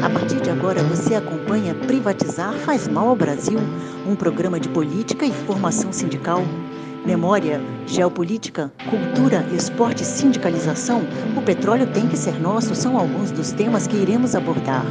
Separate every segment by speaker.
Speaker 1: A partir de agora você acompanha Privatizar faz mal ao Brasil, um programa de política e formação sindical. Memória, geopolítica, cultura, esporte e sindicalização, o petróleo tem que ser nosso são alguns dos temas que iremos abordar.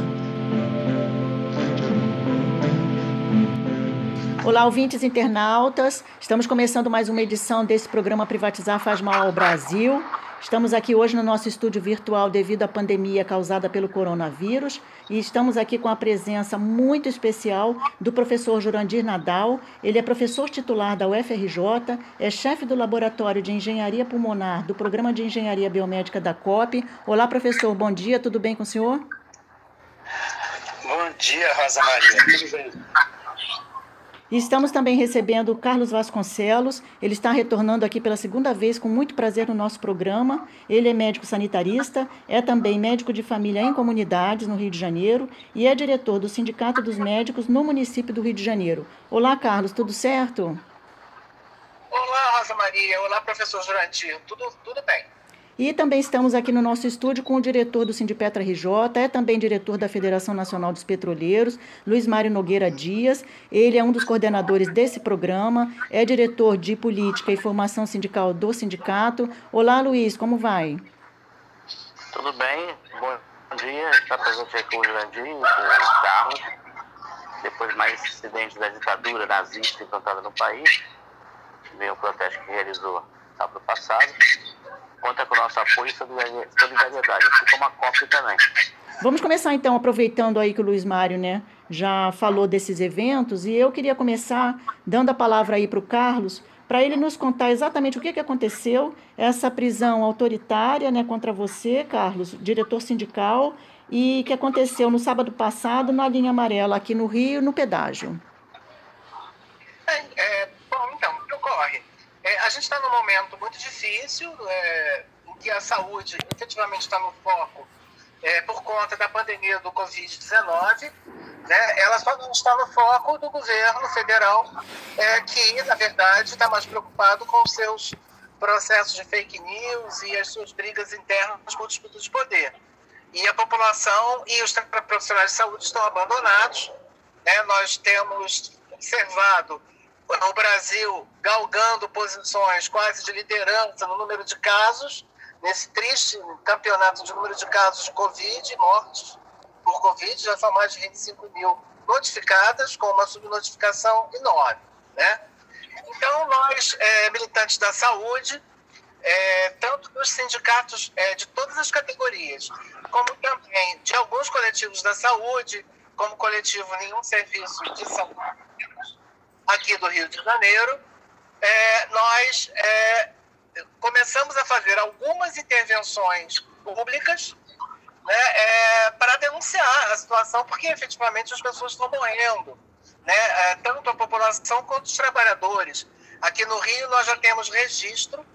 Speaker 1: Olá, ouvintes internautas. Estamos começando mais uma edição desse programa Privatizar faz mal ao Brasil. Estamos aqui hoje no nosso estúdio virtual devido à pandemia causada pelo coronavírus e estamos aqui com a presença muito especial do professor Jurandir Nadal. Ele é professor titular da UFRJ, é chefe do Laboratório de Engenharia Pulmonar do Programa de Engenharia Biomédica da COP. Olá, professor, bom dia, tudo bem com o senhor?
Speaker 2: Bom dia, Rosa Maria, tudo bem?
Speaker 1: E estamos também recebendo o Carlos Vasconcelos. Ele está retornando aqui pela segunda vez com muito prazer no nosso programa. Ele é médico sanitarista, é também médico de família em comunidades no Rio de Janeiro e é diretor do Sindicato dos Médicos no município do Rio de Janeiro. Olá, Carlos, tudo certo?
Speaker 2: Olá, Rosa Maria. Olá, professor Jurandir. Tudo, tudo bem.
Speaker 1: E também estamos aqui no nosso estúdio com o diretor do Sindipetra RJ, é também diretor da Federação Nacional dos Petroleiros, Luiz Mário Nogueira Dias. Ele é um dos coordenadores desse programa, é diretor de Política e Formação Sindical do sindicato. Olá, Luiz, como vai?
Speaker 3: Tudo bem, bom dia. Está presente aqui o Jurandir, o Carlos. Depois de mais incidentes da ditadura nazista implantada no país, veio um protesto que realizou sábado passado conta com o nosso apoio e solidariedade, assim como a COP também.
Speaker 1: Vamos começar então, aproveitando aí que o Luiz Mário né, já falou desses eventos, e eu queria começar dando a palavra aí para o Carlos, para ele nos contar exatamente o que, que aconteceu, essa prisão autoritária né, contra você, Carlos, diretor sindical, e que aconteceu no sábado passado na linha amarela aqui no Rio, no pedágio.
Speaker 2: É, é, bom, então, o que ocorre? É, a gente está num momento muito difícil, é, em que a saúde efetivamente está no foco é, por conta da pandemia do Covid-19. Né? Ela só não está no foco do governo federal, é, que, na verdade, está mais preocupado com os seus processos de fake news e as suas brigas internas com disputa de poder. E a população e os profissionais de saúde estão abandonados. Né? Nós temos observado o Brasil galgando posições quase de liderança no número de casos, nesse triste campeonato de número de casos de Covid, mortes por Covid, já são mais de 25 mil notificadas, com uma subnotificação enorme. Né? Então, nós, é, militantes da saúde, é, tanto dos sindicatos é, de todas as categorias, como também de alguns coletivos da saúde, como coletivo Nenhum Serviço de Saúde, aqui do Rio de Janeiro, é, nós é, começamos a fazer algumas intervenções públicas né, é, para denunciar a situação, porque efetivamente as pessoas estão morrendo, né, é, tanto a população quanto os trabalhadores. Aqui no Rio nós já temos registro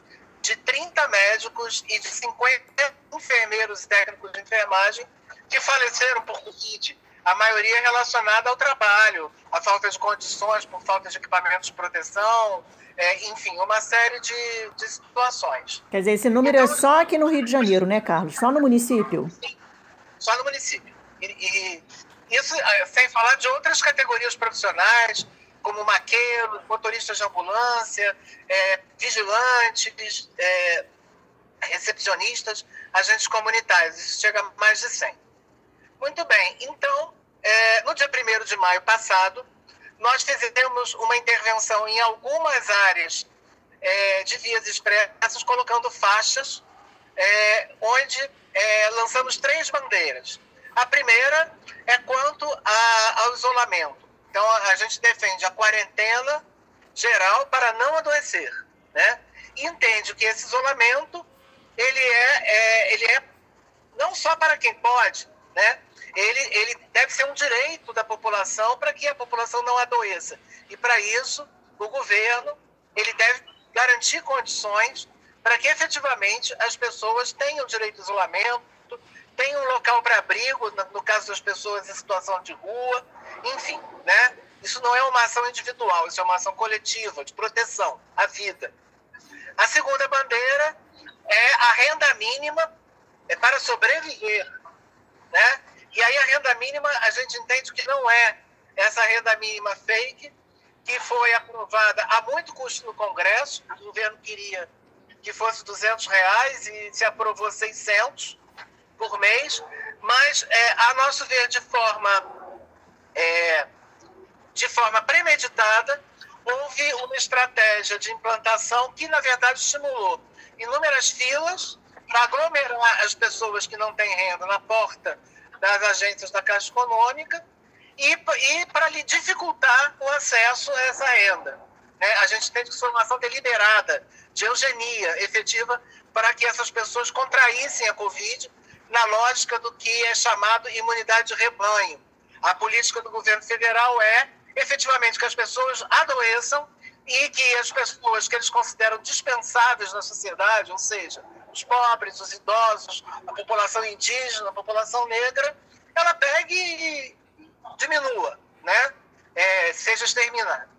Speaker 2: de 30 médicos e de 50 enfermeiros e técnicos de enfermagem que faleceram por Covid a maioria é relacionada ao trabalho, à falta de condições, por falta de equipamentos de proteção, é, enfim, uma série de, de situações.
Speaker 1: Quer dizer, esse número é então, é só aqui no Rio de Janeiro, né, Carlos? Só no município?
Speaker 2: Sim, só no município. E, e isso é, sem falar de outras categorias profissionais, como maqueiros, motoristas de ambulância, é, vigilantes, é, recepcionistas, agentes comunitários. Isso chega a mais de 100. Muito bem. Então, é, no dia 1 de maio passado, nós fizemos uma intervenção em algumas áreas é, de vias expressas, colocando faixas, é, onde é, lançamos três bandeiras. A primeira é quanto a, ao isolamento. Então, a gente defende a quarentena geral para não adoecer, né? Entende que esse isolamento ele é, é ele é não só para quem pode, né? ele, ele deve ser um direito da população para que a população não adoeça. E para isso, o governo ele deve garantir condições para que efetivamente as pessoas tenham direito de isolamento, tenham um local para abrigo, no caso das pessoas em situação de rua, enfim, né? Isso não é uma ação individual, isso é uma ação coletiva, de proteção à vida. A segunda bandeira é a renda mínima é para sobreviver. Né? E aí a renda mínima, a gente entende que não é essa renda mínima fake, que foi aprovada a muito custo no Congresso, o governo queria que fosse 200 reais e se aprovou 600 por mês, mas é, a nosso ver de forma é, de forma premeditada houve uma estratégia de implantação que na verdade estimulou inúmeras filas para aglomerar as pessoas que não têm renda na porta das agências da Caixa Econômica e, e para lhe dificultar o acesso a essa renda. Né? A gente tem ação deliberada, de eugenia efetiva, para que essas pessoas contraíssem a Covid na lógica do que é chamado imunidade de rebanho. A política do governo federal é, efetivamente, que as pessoas adoeçam e que as pessoas que eles consideram dispensáveis na sociedade, ou seja, os pobres, os idosos, a população indígena, a população negra, ela pegue e diminua, né? É, seja exterminada.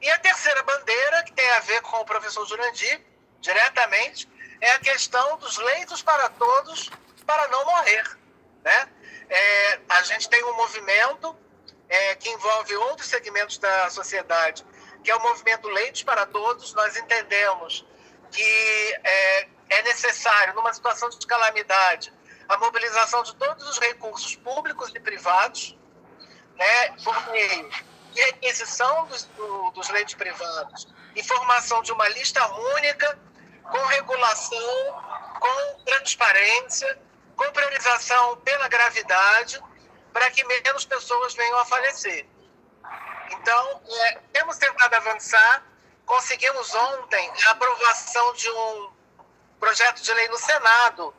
Speaker 2: E a terceira bandeira, que tem a ver com o professor Jurandir, diretamente, é a questão dos leitos para todos para não morrer. Né? É, a gente tem um movimento é, que envolve outros segmentos da sociedade, que é o movimento Leitos para Todos. Nós entendemos que é, é necessário, numa situação de calamidade, a mobilização de todos os recursos públicos e privados né, por meio de requisição dos, do, dos leitos privados e formação de uma lista única, com regulação, com transparência, com priorização pela gravidade, para que menos pessoas venham a falecer. Então, é, temos tentado avançar, conseguimos ontem a aprovação de um projeto de lei no Senado,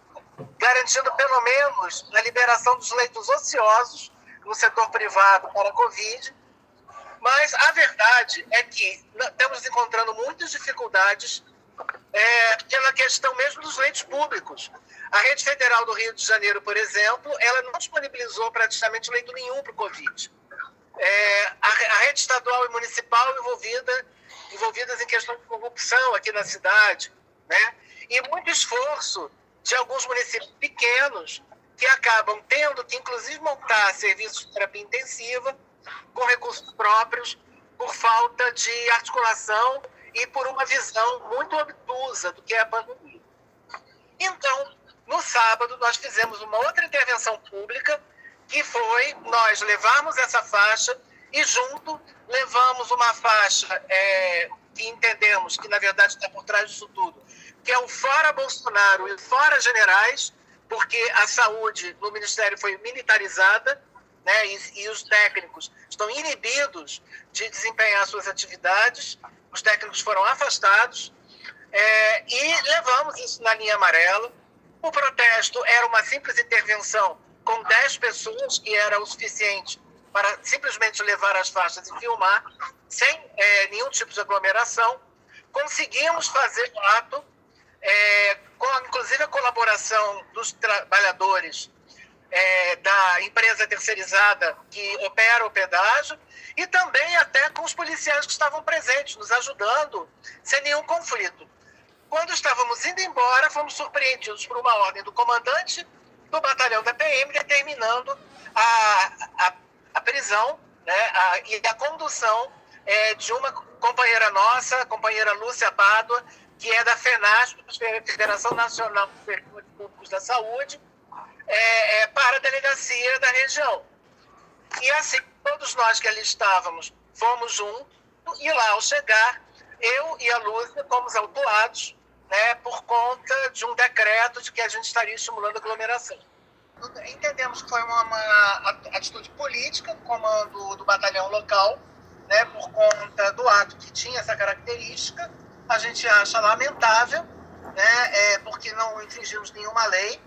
Speaker 2: garantindo pelo menos a liberação dos leitos ociosos no setor privado para a Covid. Mas a verdade é que estamos encontrando muitas dificuldades é, pela questão mesmo dos leitos públicos. A Rede Federal do Rio de Janeiro, por exemplo, ela não disponibilizou praticamente leito nenhum para o Covid. É, a, a, rede estadual e municipal envolvida, envolvidas em questão de corrupção aqui na cidade, né? E muito esforço de alguns municípios pequenos que acabam tendo que, inclusive, montar serviços de terapia intensiva com recursos próprios por falta de articulação e por uma visão muito obtusa do que é a pandemia. Então, no sábado, nós fizemos uma outra intervenção pública, que foi nós levarmos essa faixa e, junto, levamos uma faixa é, que entendemos que, na verdade, está por trás disso tudo, que é o Fora Bolsonaro e Fora Generais, porque a saúde no Ministério foi militarizada né, e, e os técnicos estão inibidos de desempenhar suas atividades, os técnicos foram afastados é, e levamos isso na linha amarela. O protesto era uma simples intervenção com 10 pessoas, que era o suficiente para simplesmente levar as faixas e filmar, sem é, nenhum tipo de aglomeração. Conseguimos fazer o ato é, com inclusive a colaboração dos trabalhadores é, da empresa terceirizada que opera o pedágio e também até com os policiais que estavam presentes, nos ajudando sem nenhum conflito. Quando estávamos indo embora, fomos surpreendidos por uma ordem do comandante do batalhão da PM determinando a, a, a prisão né, a, e a condução é, de uma companheira nossa, a companheira Lúcia Pádua, que é da FENASP, Federação Nacional dos Servidores Públicos da Saúde, é, é, para a delegacia da região. E assim, todos nós que ali estávamos fomos juntos, e lá ao chegar, eu e a Lúcia fomos autuados né, por conta de um decreto de que a gente estaria estimulando a aglomeração. Entendemos que foi uma, uma atitude política do comando do batalhão local, né, por conta do ato que tinha essa característica, a gente acha lamentável, né, é, porque não infringimos nenhuma lei,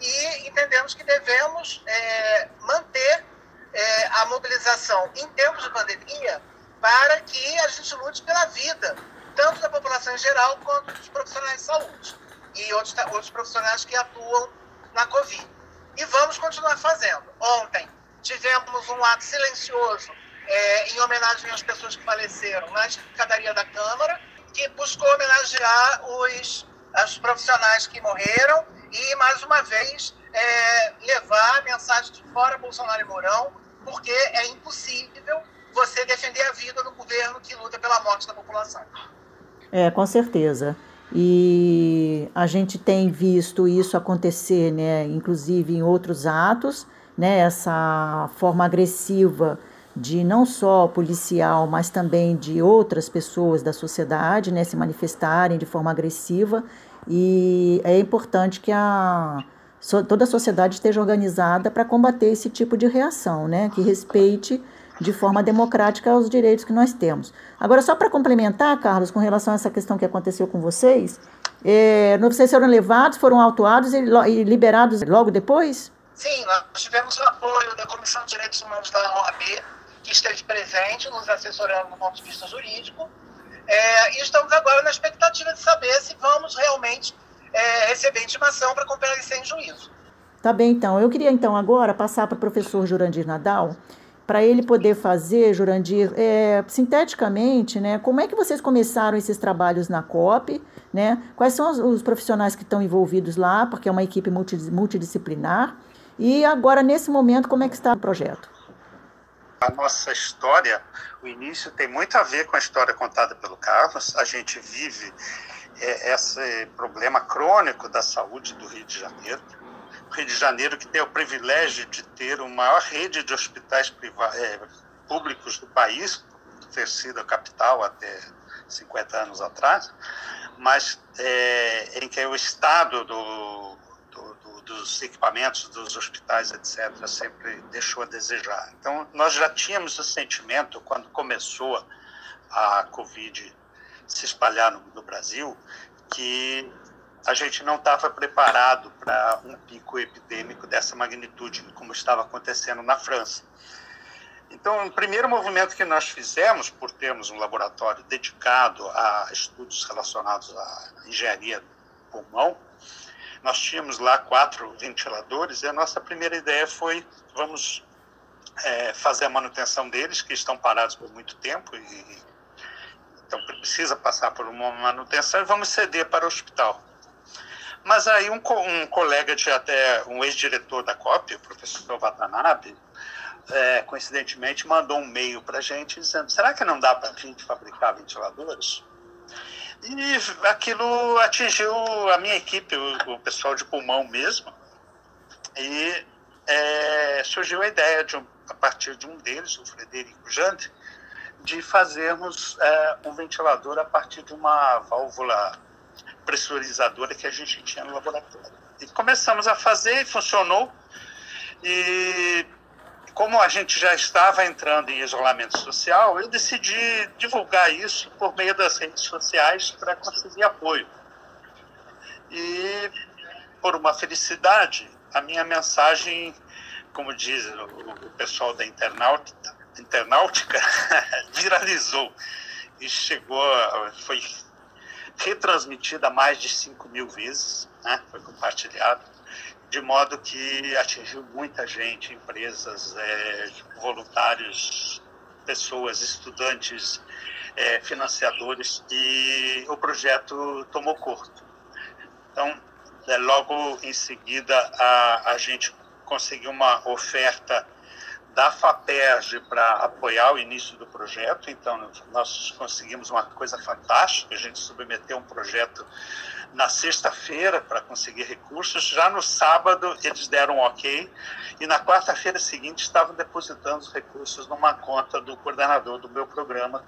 Speaker 2: e entendemos que devemos é, manter é, a mobilização em tempos de pandemia para que a gente lute pela vida, tanto da população em geral quanto dos profissionais de saúde e outros, outros profissionais que atuam na Covid. E vamos continuar fazendo. Ontem tivemos um ato silencioso é, em homenagem às pessoas que faleceram na escadaria da Câmara, que buscou homenagear os, os profissionais que morreram e, mais uma vez, é, levar a mensagem de fora Bolsonaro e Mourão, porque é impossível você defender a vida no governo que luta pela morte da população.
Speaker 1: É, com certeza. E a gente tem visto isso acontecer, né, inclusive em outros atos, né, essa forma agressiva de não só policial, mas também de outras pessoas da sociedade, né, se manifestarem de forma agressiva. E é importante que a toda a sociedade esteja organizada para combater esse tipo de reação, né, que respeite de forma democrática os direitos que nós temos. Agora, só para complementar, Carlos, com relação a essa questão que aconteceu com vocês, é, vocês foram levados, foram autuados e, e liberados logo depois?
Speaker 2: Sim, nós tivemos o apoio da Comissão de Direitos Humanos da OAB, que esteve presente, nos assessorando do ponto de vista jurídico, é, e estamos agora na expectativa de saber se vamos realmente é, receber intimação para comparecer em juízo.
Speaker 1: Tá bem, então. Eu queria, então, agora passar para o professor Jurandir Nadal, para ele poder fazer, Jurandir, é, sinteticamente, né, como é que vocês começaram esses trabalhos na COP, né, quais são os, os profissionais que estão envolvidos lá, porque é uma equipe multidisciplinar, e agora, nesse momento, como é que está o projeto?
Speaker 4: A nossa história, o início tem muito a ver com a história contada pelo Carlos. A gente vive é, esse problema crônico da saúde do Rio de Janeiro. O Rio de Janeiro que tem o privilégio de ter a maior rede de hospitais é, públicos do país, ter sido a capital até 50 anos atrás, mas é, em que o estado do dos equipamentos dos hospitais, etc., sempre deixou a desejar. Então, nós já tínhamos o sentimento, quando começou a Covid se espalhar no, no Brasil, que a gente não estava preparado para um pico epidêmico dessa magnitude, como estava acontecendo na França. Então, o primeiro movimento que nós fizemos, por termos um laboratório dedicado a estudos relacionados à engenharia do pulmão, nós tínhamos lá quatro ventiladores e a nossa primeira ideia foi vamos é, fazer a manutenção deles, que estão parados por muito tempo e então precisa passar por uma manutenção e vamos ceder para o hospital. Mas aí um, um colega de até um ex-diretor da COP, o professor Watanabe, é, coincidentemente mandou um e-mail para a gente dizendo: será que não dá para a gente fabricar ventiladores? E aquilo atingiu a minha equipe, o, o pessoal de pulmão mesmo. E é, surgiu a ideia, de um, a partir de um deles, o Frederico Jante, de fazermos é, um ventilador a partir de uma válvula pressurizadora que a gente tinha no laboratório. E começamos a fazer e funcionou. E como a gente já estava entrando em isolamento social, eu decidi divulgar isso por meio das redes sociais para conseguir apoio. E, por uma felicidade, a minha mensagem, como diz o, pessoal da internautica, internautica viralizou e chegou, foi retransmitida mais de 5 mil vezes, né? foi compartilhado de modo que atingiu muita gente, empresas, é, voluntários, pessoas, estudantes, é, financiadores, e o projeto tomou corpo. Então, é, logo em seguida, a, a gente conseguiu uma oferta da FAPERJ para apoiar o início do projeto. Então, nós conseguimos uma coisa fantástica. A gente submeteu um projeto na sexta-feira para conseguir recursos. Já no sábado, eles deram um ok. E na quarta-feira seguinte, estavam depositando os recursos numa conta do coordenador do meu programa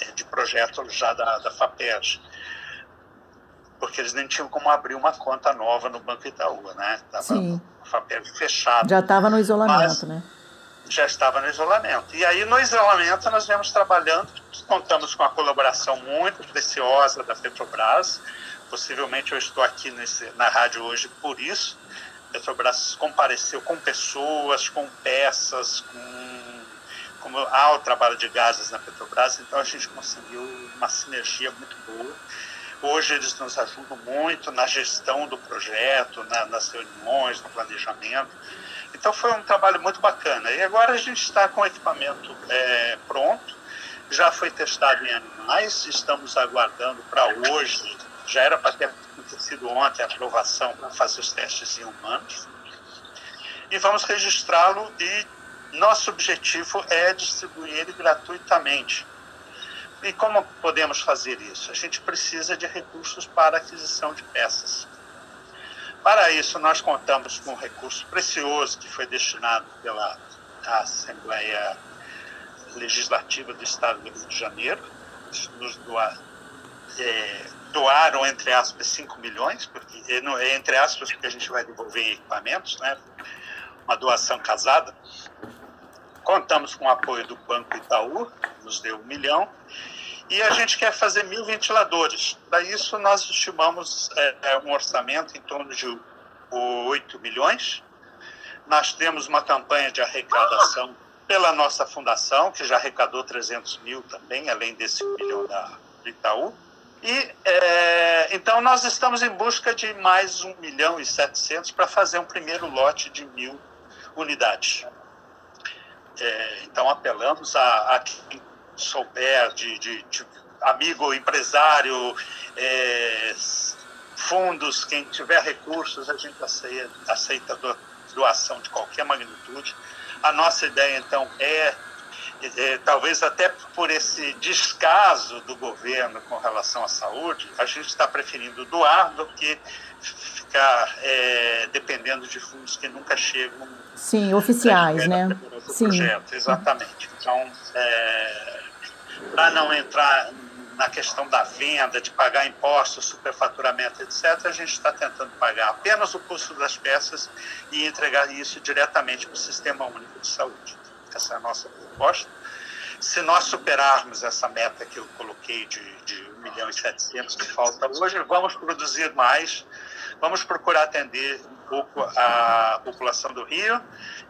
Speaker 4: é, de projeto já da, da FAPERJ porque eles nem tinham como abrir uma conta nova no Banco Itaú, né? Estava
Speaker 1: Sim.
Speaker 2: o FAPERJ fechado.
Speaker 1: Já estava no isolamento, né?
Speaker 4: já estava no isolamento. E aí, no isolamento, nós viemos trabalhando, contamos com a colaboração muito preciosa da Petrobras. Possivelmente eu estou aqui nesse, na rádio hoje por isso. Petrobras compareceu com pessoas, com peças, com, como há o trabalho de gases na Petrobras, então a gente conseguiu uma sinergia muito boa. Hoje eles nos ajudam muito na gestão do projeto, na, nas reuniões, no planejamento. Então foi um trabalho muito bacana. E agora a gente está com o equipamento é, pronto, já foi testado em animais, estamos aguardando para hoje já era para ter acontecido ontem a aprovação para fazer os testes em humanos. E vamos registrá-lo e nosso objetivo é distribuir ele gratuitamente. E como podemos fazer isso? A gente precisa de recursos para aquisição de peças. Para isso, nós contamos com um recurso precioso que foi destinado pela Assembleia Legislativa do Estado do Rio de Janeiro. Nos doar, é, doaram, entre aspas, 5 milhões, porque, é, entre aspas, porque a gente vai devolver equipamentos, né? uma doação casada. Contamos com o apoio do Banco Itaú, nos deu um milhão, e a gente quer fazer mil ventiladores. Para isso, nós estimamos é um orçamento em torno de 8 milhões. Nós temos uma campanha de arrecadação pela nossa fundação, que já arrecadou 300 mil também, além desse milhão da, do Itaú. E, é, então, nós estamos em busca de mais 1 milhão e 700 para fazer um primeiro lote de mil unidades. É, então, apelamos a, a quem souber de, de, de amigo empresário, é, fundos, quem tiver recursos, a gente aceita, aceita doação de qualquer magnitude. A nossa ideia, então, é, é, talvez até por esse descaso do governo com relação à saúde, a gente está preferindo doar do que ficar é, dependendo de fundos que nunca chegam.
Speaker 1: Sim, oficiais, né?
Speaker 4: Sim. Projeto, exatamente. Então, é, para não entrar na questão da venda, de pagar impostos, superfaturamento, etc., a gente está tentando pagar apenas o custo das peças e entregar isso diretamente para o Sistema Único de Saúde. Essa é a nossa proposta. Se nós superarmos essa meta que eu coloquei de, de 1 milhão e 700 que falta hoje, vamos produzir mais, vamos procurar atender um pouco a população do Rio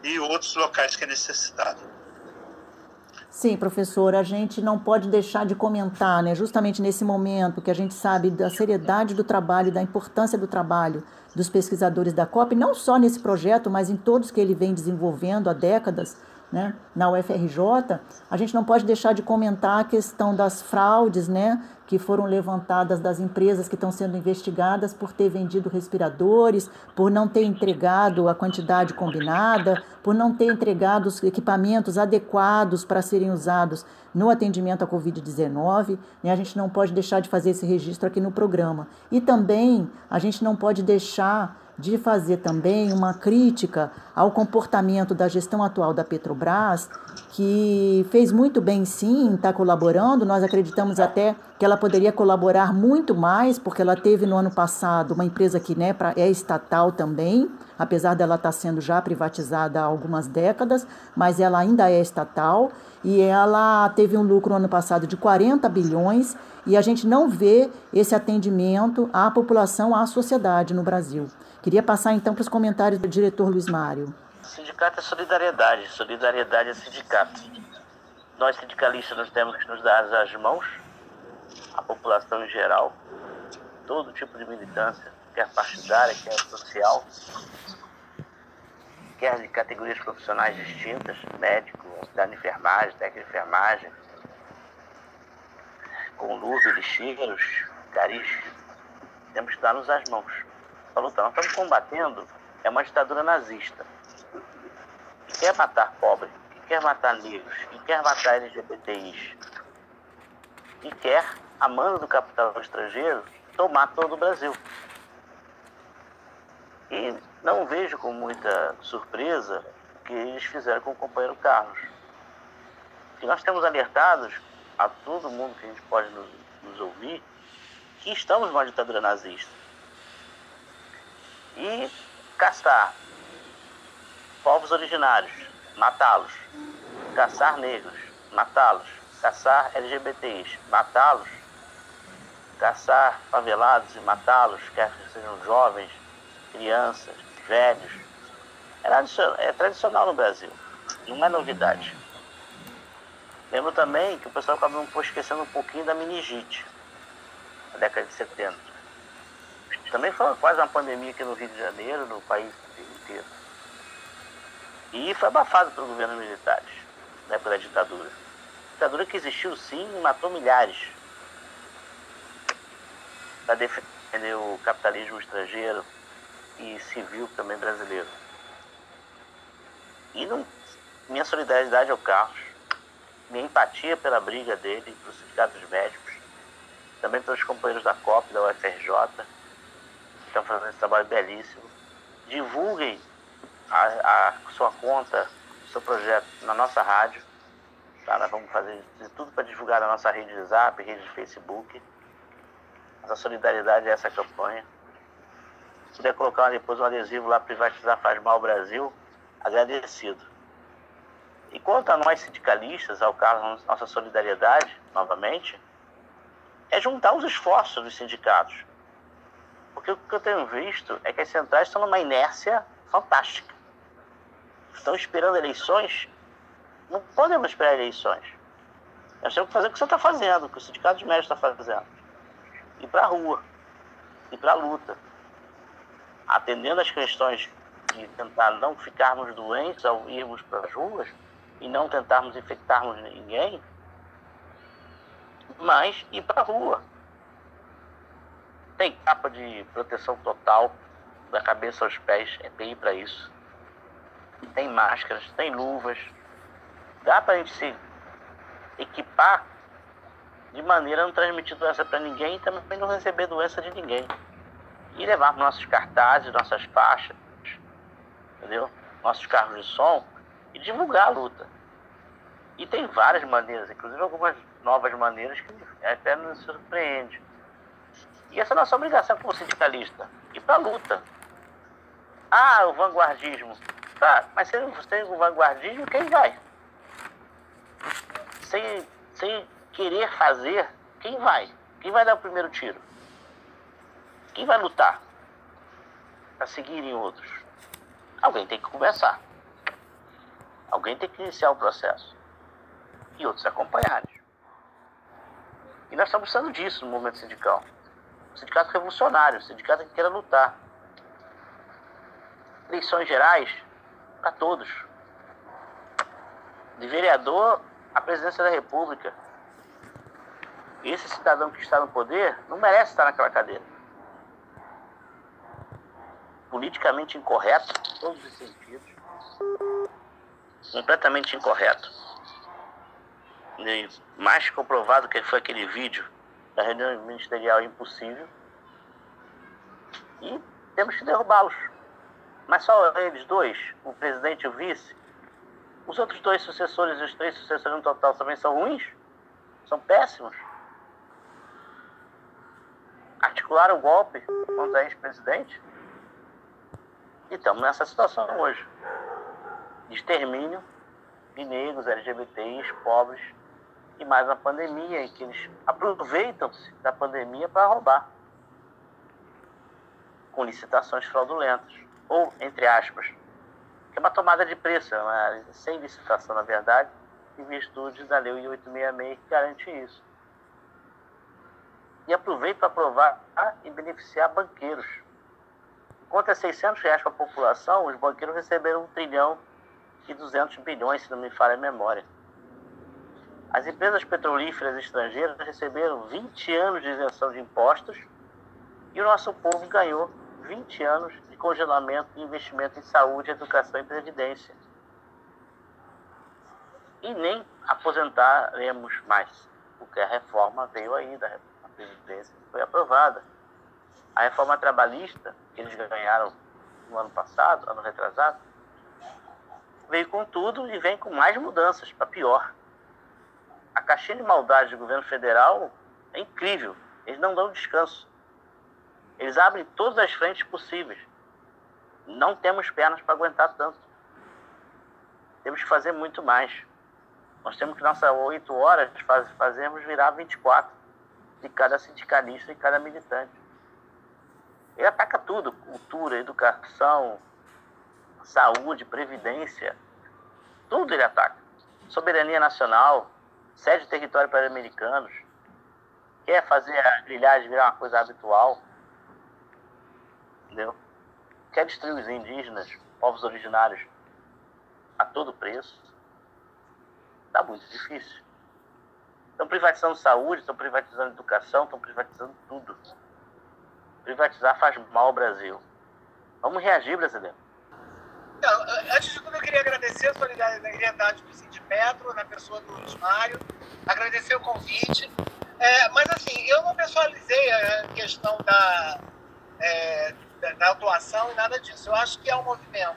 Speaker 4: e outros locais que é necessitado.
Speaker 1: Sim, professor, a gente não pode deixar de comentar, né, justamente nesse momento que a gente sabe da seriedade do trabalho, da importância do trabalho dos pesquisadores da COP, não só nesse projeto, mas em todos que ele vem desenvolvendo há décadas, né, na UFRJ, a gente não pode deixar de comentar a questão das fraudes, né, que foram levantadas das empresas que estão sendo investigadas por ter vendido respiradores, por não ter entregado a quantidade combinada, por não ter entregado os equipamentos adequados para serem usados no atendimento à Covid-19. Né? A gente não pode deixar de fazer esse registro aqui no programa. E também a gente não pode deixar de fazer também uma crítica ao comportamento da gestão atual da Petrobras, que fez muito bem sim, está colaborando. Nós acreditamos até que ela poderia colaborar muito mais, porque ela teve no ano passado uma empresa que né, é estatal também, apesar dela estar tá sendo já privatizada há algumas décadas, mas ela ainda é estatal e ela teve um lucro no ano passado de 40 bilhões e a gente não vê esse atendimento à população, à sociedade no Brasil. Queria passar então para os comentários do diretor Luiz Mário.
Speaker 3: Sindicato é solidariedade, solidariedade é sindicato. Nós sindicalistas nós temos que nos dar as mãos, a população em geral, todo tipo de militância, quer partidária, quer social, quer de categorias profissionais distintas, médico, da enfermagem, técnico de enfermagem, com luvas, lixeiros, caris, temos que dar-nos as mãos para lutar. Nós estamos combatendo é uma ditadura nazista. Que quer matar pobres, que quer matar negros, que quer matar LGBTIs, que quer, a mando do capital estrangeiro, tomar todo o Brasil. E não vejo com muita surpresa o que eles fizeram com o companheiro Carlos. E nós temos alertados a todo mundo que a gente pode nos, nos ouvir que estamos numa ditadura nazista e caçar povos originários, matá-los, caçar negros, matá-los, caçar LGBTs, matá-los, caçar favelados e matá-los, quer que sejam jovens, crianças, velhos. É tradicional no Brasil, não é novidade. Lembro também que o pessoal acabou esquecendo um pouquinho da meningite, na década de 70. Também foi quase uma pandemia aqui no Rio de Janeiro, no país inteiro. E foi abafado pelos governos militares, na época da ditadura. ditadura que existiu sim e matou milhares. Para defender o capitalismo estrangeiro e civil também brasileiro. E não, minha solidariedade ao Carlos, minha empatia pela briga dele, para os sindicatos médicos, também pelos companheiros da COP, da UFRJ, estão fazendo esse trabalho belíssimo. Divulguem a, a sua conta, seu projeto na nossa rádio. Tá? Nós vamos fazer de tudo para divulgar na nossa rede de zap, rede de Facebook. A solidariedade é essa campanha. Se puder colocar depois um adesivo lá, privatizar faz mal Brasil, agradecido. E quanto a nós sindicalistas, ao Carlos, nossa solidariedade, novamente, é juntar os esforços dos sindicatos. Porque o que eu tenho visto é que as centrais estão numa inércia fantástica. Estão esperando eleições. Não podemos esperar eleições. Nós temos que fazer o que você está fazendo, o que o Sindicato de Médicos está fazendo. Ir para a rua, ir para a luta. Atendendo as questões de tentar não ficarmos doentes ao irmos para as ruas e não tentarmos infectarmos ninguém, mas ir para a rua. Tem capa de proteção total da cabeça aos pés, é bem para isso. Tem máscaras, tem luvas. Dá para a gente se equipar de maneira a não transmitir doença para ninguém e também não receber doença de ninguém. E levar nossos cartazes, nossas faixas, entendeu? Nossos carros de som e divulgar a luta. E tem várias maneiras, inclusive algumas novas maneiras que até nos surpreende. E essa é a nossa obrigação como sindicalista, ir para a luta. Ah, o vanguardismo. Tá, mas sem, sem o vanguardismo, quem vai? Sem, sem querer fazer, quem vai? Quem vai dar o primeiro tiro? Quem vai lutar para seguirem outros? Alguém tem que começar. Alguém tem que iniciar o processo. E outros acompanharem. E nós estamos precisando disso no movimento sindical. Um sindicato revolucionário, um sindicato que queira lutar. Eleições gerais para todos. De vereador à presidência da República. Esse cidadão que está no poder não merece estar naquela cadeira. Politicamente incorreto, em todos os sentidos. Completamente incorreto mais comprovado que foi aquele vídeo da reunião ministerial impossível. E temos que derrubá-los. Mas só eles dois, o presidente e o vice, os outros dois sucessores e os três sucessores no total também são ruins? São péssimos? Articularam o golpe contra ex-presidente? E estamos nessa situação hoje. Extermínio de negros, LGBTs, pobres, e mais na pandemia, em que eles aproveitam-se da pandemia para roubar com licitações fraudulentas, ou, entre aspas, que é uma tomada de preço, é sem licitação, na verdade, em virtude da Lei 866 que garante isso. E aproveita para aprovar e beneficiar banqueiros. Enquanto é 600 reais para a população, os banqueiros receberam 1 trilhão e 200 bilhões, se não me falha a memória. As empresas petrolíferas estrangeiras receberam 20 anos de isenção de impostos e o nosso povo ganhou 20 anos de congelamento de investimento em saúde, educação e previdência. E nem aposentaremos mais, porque a reforma veio aí da Previdência, foi aprovada. A reforma trabalhista, que eles ganharam no ano passado, ano retrasado, veio com tudo e vem com mais mudanças, para pior a caixinha de maldade do governo federal é incrível. Eles não dão descanso. Eles abrem todas as frentes possíveis. Não temos pernas para aguentar tanto. Temos que fazer muito mais. Nós temos que, nossas oito horas, faz, fazemos virar 24 de cada sindicalista e cada militante. Ele ataca tudo: cultura, educação, saúde, previdência. Tudo ele ataca. Soberania nacional, cede território para americanos, quer fazer a grilhagem virar uma coisa habitual, entendeu? Quer destruir os indígenas, povos originários, a todo preço. Está muito difícil. Estão privatizando saúde, estão privatizando educação, estão privatizando tudo.
Speaker 5: privatizar faz mal ao Brasil. Vamos reagir, brasileiro.
Speaker 2: Então, antes de tudo, eu queria agradecer a solidariedade do Sindipetro, na pessoa do Mário, agradecer o convite. É, mas, assim, eu não pessoalizei a questão da, é, da, da, atuação e nada disso. Eu acho que é um movimento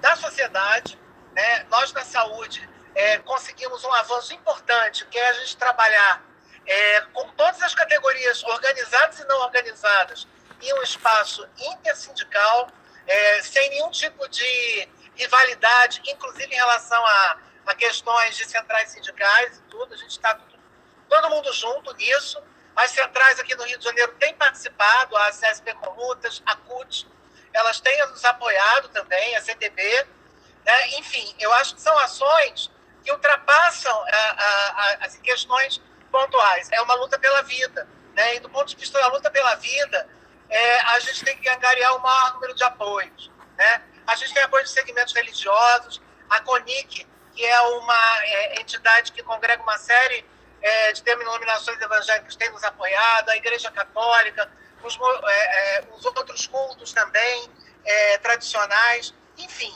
Speaker 2: da sociedade. Né? Nós, na saúde, é, conseguimos um avanço importante, que é a gente trabalhar é, com todas as categorias organizadas e não organizadas em um espaço intersindical, é, sem nenhum tipo de rivalidade, inclusive em relação a, a questões de centrais sindicais e tudo. A gente está todo mundo junto nisso. As centrais aqui no Rio de Janeiro têm participado, a CSP Comutas, a CUT, elas têm nos apoiado também, a CTB. Né? Enfim, eu acho que são ações que ultrapassam a, a, a, as questões pontuais. É uma luta pela vida. Né? E do ponto de vista da luta pela vida, é, a gente tem que angariar o maior número de apoios. Né? A gente tem apoio de segmentos religiosos, a CONIC, que é uma é, entidade que congrega uma série é, de denominações evangélicas, tem nos apoiado, a Igreja Católica, os, é, é, os outros cultos também é, tradicionais. Enfim,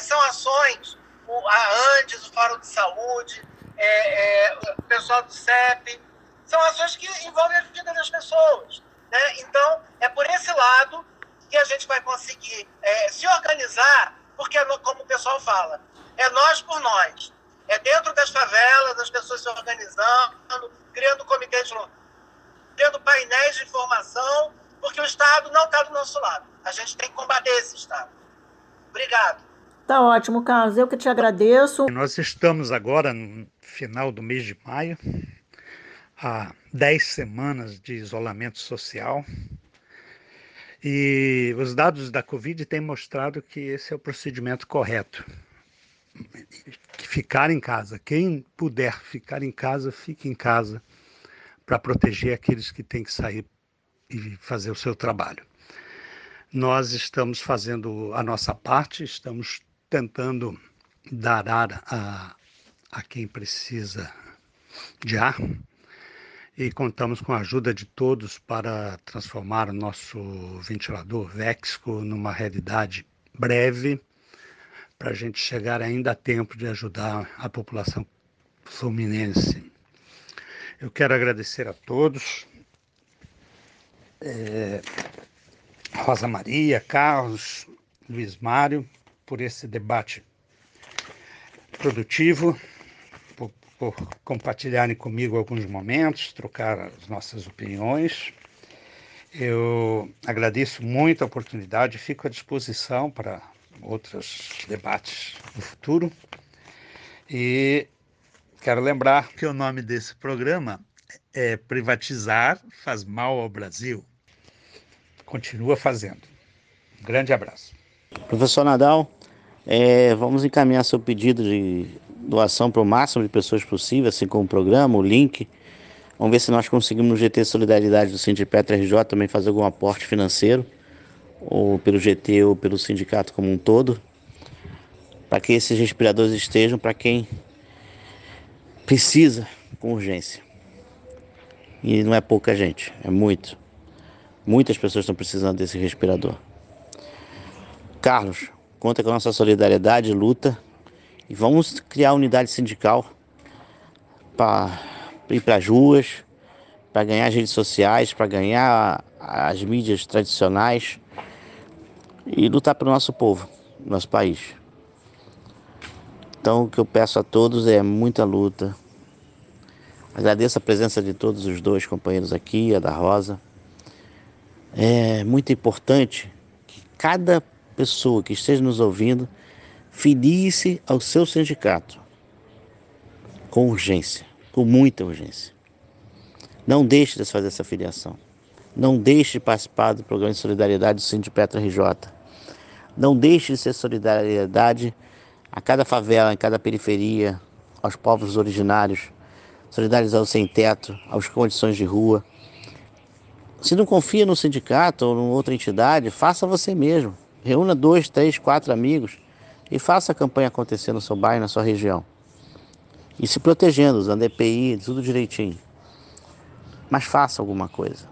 Speaker 2: são ações, o, a Andes, o Fórum de Saúde, o pessoal do CEP, são ações que envolvem a vida das pessoas. Né? Então, é por esse lado que a gente vai conseguir é, se organizar, porque, como o pessoal fala, é nós por nós. É dentro das favelas, as pessoas se organizando, criando comitês, criando painéis de informação, porque o Estado não está do nosso lado. A gente tem que combater esse Estado. Obrigado.
Speaker 1: Tá ótimo, Carlos. Eu que te agradeço.
Speaker 4: Nós estamos agora no final do mês de maio há 10 semanas de isolamento social. E os dados da Covid têm mostrado que esse é o procedimento correto. Ficar em casa. Quem puder ficar em casa, fique em casa para proteger aqueles que têm que sair e fazer o seu trabalho. Nós estamos fazendo a nossa parte, estamos tentando dar ar a, a quem precisa de ar, e contamos com a ajuda de todos para transformar o nosso ventilador Vexco numa realidade breve, para a gente chegar ainda a tempo de ajudar a população fluminense. Eu quero agradecer a todos. É, Rosa Maria, Carlos, Luiz Mário, por esse debate produtivo por compartilharem comigo alguns momentos, trocar as nossas opiniões. Eu agradeço muito a oportunidade e fico à disposição para outros debates no futuro. E quero lembrar que o nome desse programa é Privatizar faz mal ao Brasil. Continua fazendo. Um grande abraço.
Speaker 3: Professor Nadal, é, vamos encaminhar seu pedido de doação para o máximo de pessoas possível, assim como o programa, o link. Vamos ver se nós conseguimos no GT Solidariedade do Sindipetra RJ também fazer algum aporte financeiro, ou pelo GT ou pelo sindicato como um todo, para que esses respiradores estejam para quem precisa com urgência. E não é pouca gente, é muito. Muitas pessoas estão precisando desse respirador. Carlos, conta com a nossa solidariedade e luta e vamos criar unidade sindical para ir para as ruas, para ganhar as redes sociais, para ganhar as mídias tradicionais e lutar pelo nosso povo, nosso país. Então, o que eu peço a todos é muita luta. Agradeço a presença de todos os dois companheiros aqui, a da Rosa. É muito importante que cada pessoa que esteja nos ouvindo filie-se ao seu sindicato com urgência, com muita urgência. Não deixe de fazer essa filiação. Não deixe de participar do programa de solidariedade do Sindipetra RJ. Não deixe de ser solidariedade a cada favela, em cada periferia, aos povos originários, solidarizar aos sem teto, aos condições de rua. Se não confia no sindicato ou em outra entidade, faça você mesmo. Reúna dois, três, quatro amigos e faça a campanha acontecer no seu bairro, na sua região. E se protegendo, usando EPI, tudo direitinho. Mas faça alguma coisa.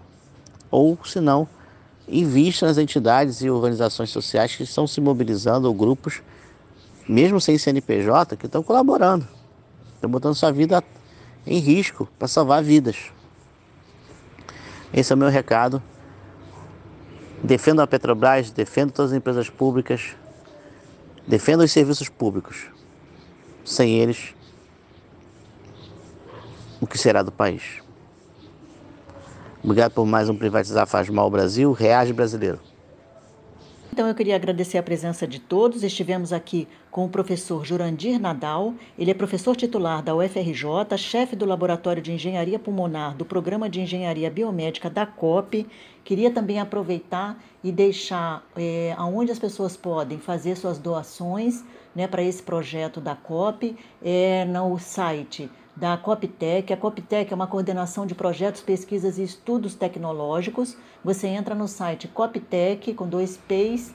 Speaker 3: Ou, se não,
Speaker 6: invista nas entidades e organizações sociais que estão se mobilizando, ou grupos, mesmo sem CNPJ, que estão colaborando, estão botando sua vida em risco para salvar vidas. Esse é o meu recado. Defendo a Petrobras, defendo todas as empresas públicas, defendo os serviços públicos. Sem eles, o que será do país? Obrigado por mais um Privatizar Faz Mal Brasil. Reage Brasileiro.
Speaker 1: Então eu queria agradecer a presença de todos. Estivemos aqui com o professor Jurandir Nadal. Ele é professor titular da UFRJ, chefe do Laboratório de Engenharia Pulmonar do Programa de Engenharia Biomédica da COP. Queria também aproveitar e deixar é, aonde as pessoas podem fazer suas doações né, para esse projeto da COP é no site da Coptec. A Coptec é uma coordenação de projetos, pesquisas e estudos tecnológicos. Você entra no site coptec com dois p's,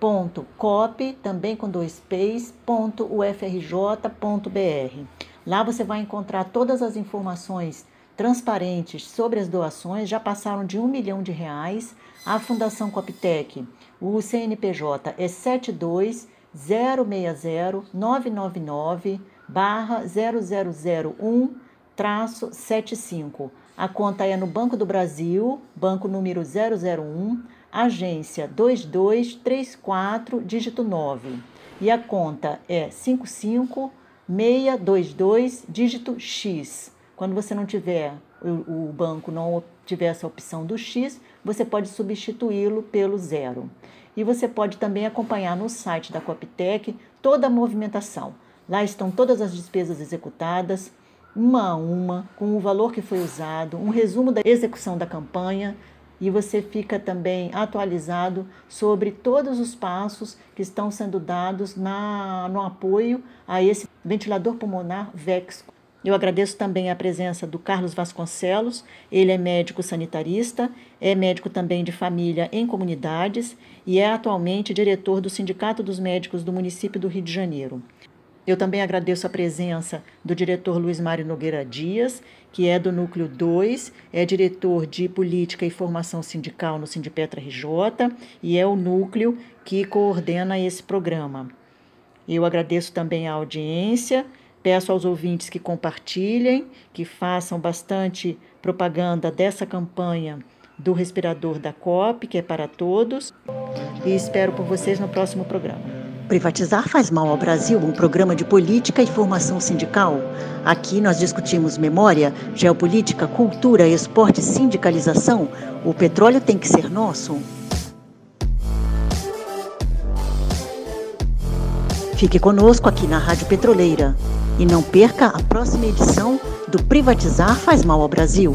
Speaker 1: ponto, cop, também com dois p's, ponto, ufrj.br. Lá você vai encontrar todas as informações transparentes sobre as doações, já passaram de um milhão de reais. A Fundação Coptec, o CNPJ é 72 060 999 barra 0001 traço 75. A conta é no Banco do Brasil, banco número 001, agência 2234, dígito 9. E a conta é 55622, dígito X. Quando você não tiver, o, banco não tiver essa opção do X, você pode substituí-lo pelo zero. E você pode também acompanhar no site da Coptec toda a movimentação Lá estão todas as despesas executadas, uma a uma, com o valor que foi usado, um resumo da execução da campanha e você fica também atualizado sobre todos os passos que estão sendo dados na, no apoio a esse ventilador pulmonar VEX. Eu agradeço também a presença do Carlos Vasconcelos, ele é médico sanitarista, é médico também de família em comunidades e é atualmente diretor do Sindicato dos Médicos do município do Rio de Janeiro. Eu também agradeço a presença do diretor Luiz Mário Nogueira Dias, que é do Núcleo 2, é diretor de Política e Formação Sindical no Sindipetra RJ e é o núcleo que coordena esse programa. Eu agradeço também a audiência, peço aos ouvintes que compartilhem, que façam bastante propaganda dessa campanha do respirador da COP, que é para todos, e espero por vocês no próximo programa. Privatizar faz mal ao Brasil, um programa de política e formação sindical. Aqui nós discutimos memória, geopolítica, cultura, esporte sindicalização. O petróleo tem que ser nosso. Fique conosco aqui na Rádio Petroleira e não perca a próxima edição do Privatizar faz mal ao Brasil.